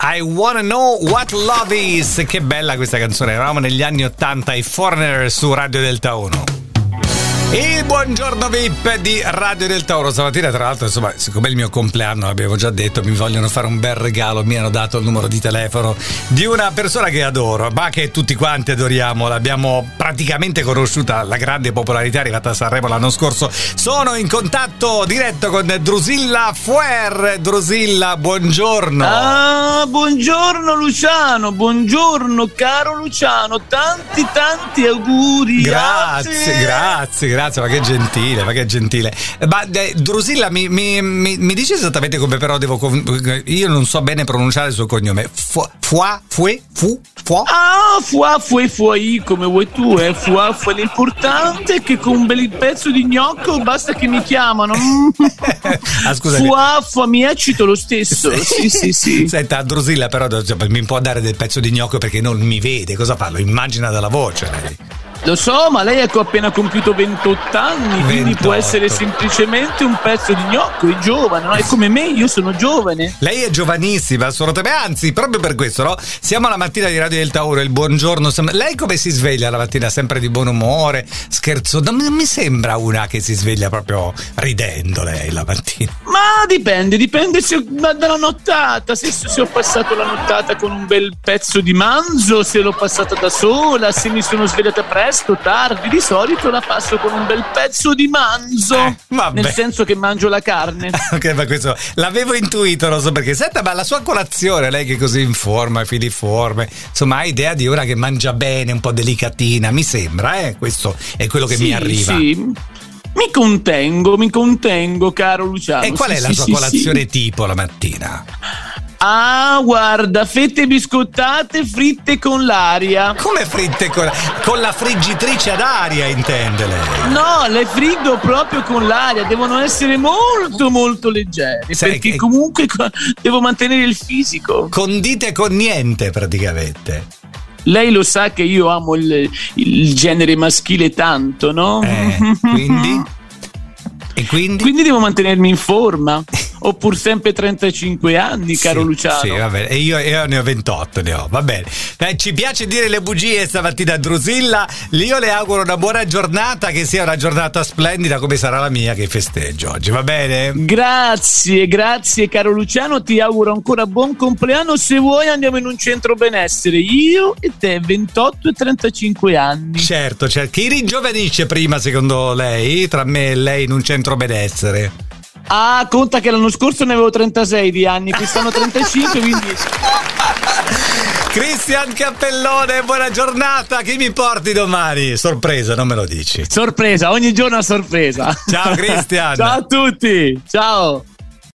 I Wanna Know What Love Is. Che bella questa canzone. Eravamo negli anni 80 i Foreigner su Radio Delta 1. Il buongiorno VIP di Radio del Tauro. Stamattina, tra l'altro, insomma, siccome è il mio compleanno, l'avevo già detto, mi vogliono fare un bel regalo. Mi hanno dato il numero di telefono di una persona che adoro, ma che tutti quanti adoriamo. L'abbiamo praticamente conosciuta, la grande popolarità arrivata a Sanremo l'anno scorso. Sono in contatto diretto con Drusilla Fuer. Drusilla, buongiorno. Ah, buongiorno Luciano, buongiorno caro Luciano, tanti tanti auguri. Grazie, grazie. grazie grazie, ma che gentile, ma che gentile. Ma eh, Drusilla, mi, mi, mi, mi, dici esattamente come però devo. Io non so bene pronunciare il suo cognome. Fua, fua, fue, fu, fua. Ah, fua, fue, fuai, come vuoi tu, eh. Fua, fue. L'importante è che con un bel pezzo di gnocco basta che mi chiamano. ah, scusami. Fua, fua, mi eccito lo stesso. Sì, sì, sì. Senta, Drusilla, però mi può dare del pezzo di gnocco perché non mi vede. Cosa fa? Lo immagina dalla voce lei. Lo so, ma lei ecco appena compiuto 28 anni, 28. quindi può essere semplicemente un pezzo di gnocco, è giovane, no? È come me, io sono giovane. Lei è giovanissima, assolutamente, anzi, proprio per questo, no? Siamo alla mattina di Radio del Tauro, il buongiorno. Lei come si sveglia la mattina? Sempre di buon umore, scherzo? Non mi sembra una che si sveglia proprio ridendo lei la mattina. Ma dipende, dipende se, dalla nottata, se, se ho passato la nottata con un bel pezzo di manzo, se l'ho passata da sola, se mi sono svegliata presto presto, tardi, di solito la passo con un bel pezzo di manzo. Eh, nel senso che mangio la carne. ok, ma questo l'avevo intuito, non so perché. Senta, ma la sua colazione, lei che è così in forma, filiforme, insomma, ha idea di una che mangia bene, un po' delicatina, mi sembra, eh? Questo è quello che sì, mi arriva. Sì. Mi contengo, mi contengo, caro Luciano. E qual sì, è la sì, sua sì, colazione tipo la mattina? Ah, guarda, fette biscottate fritte con l'aria. Come fritte con, con la friggitrice ad aria, intende lei? No, le friggo proprio con l'aria, devono essere molto molto leggere, Sai perché che... comunque devo mantenere il fisico. Condite con niente praticamente. Lei lo sa che io amo il, il genere maschile tanto, no? Eh, quindi? e quindi? Quindi devo mantenermi in forma. Ho pur sempre 35 anni, caro sì, Luciano. Sì, va bene. E io, io, ne ho 28, ne ho. Va bene. Eh, ci piace dire le bugie stamattina a Drusilla. Io le auguro una buona giornata, che sia una giornata splendida come sarà la mia che festeggio oggi, va bene? Grazie, grazie caro Luciano. Ti auguro ancora buon compleanno. Se vuoi andiamo in un centro benessere. Io e te, 28 e 35 anni. Certo, certo. Chi ringiovanisce prima, secondo lei, tra me e lei in un centro benessere? Ah, conta che l'anno scorso ne avevo 36 di anni, quest'anno 35, quindi... Cristian Cappellone, buona giornata. Chi mi porti domani? Sorpresa, non me lo dici. Sorpresa, ogni giorno a sorpresa. Ciao Cristian. Ciao a tutti. Ciao.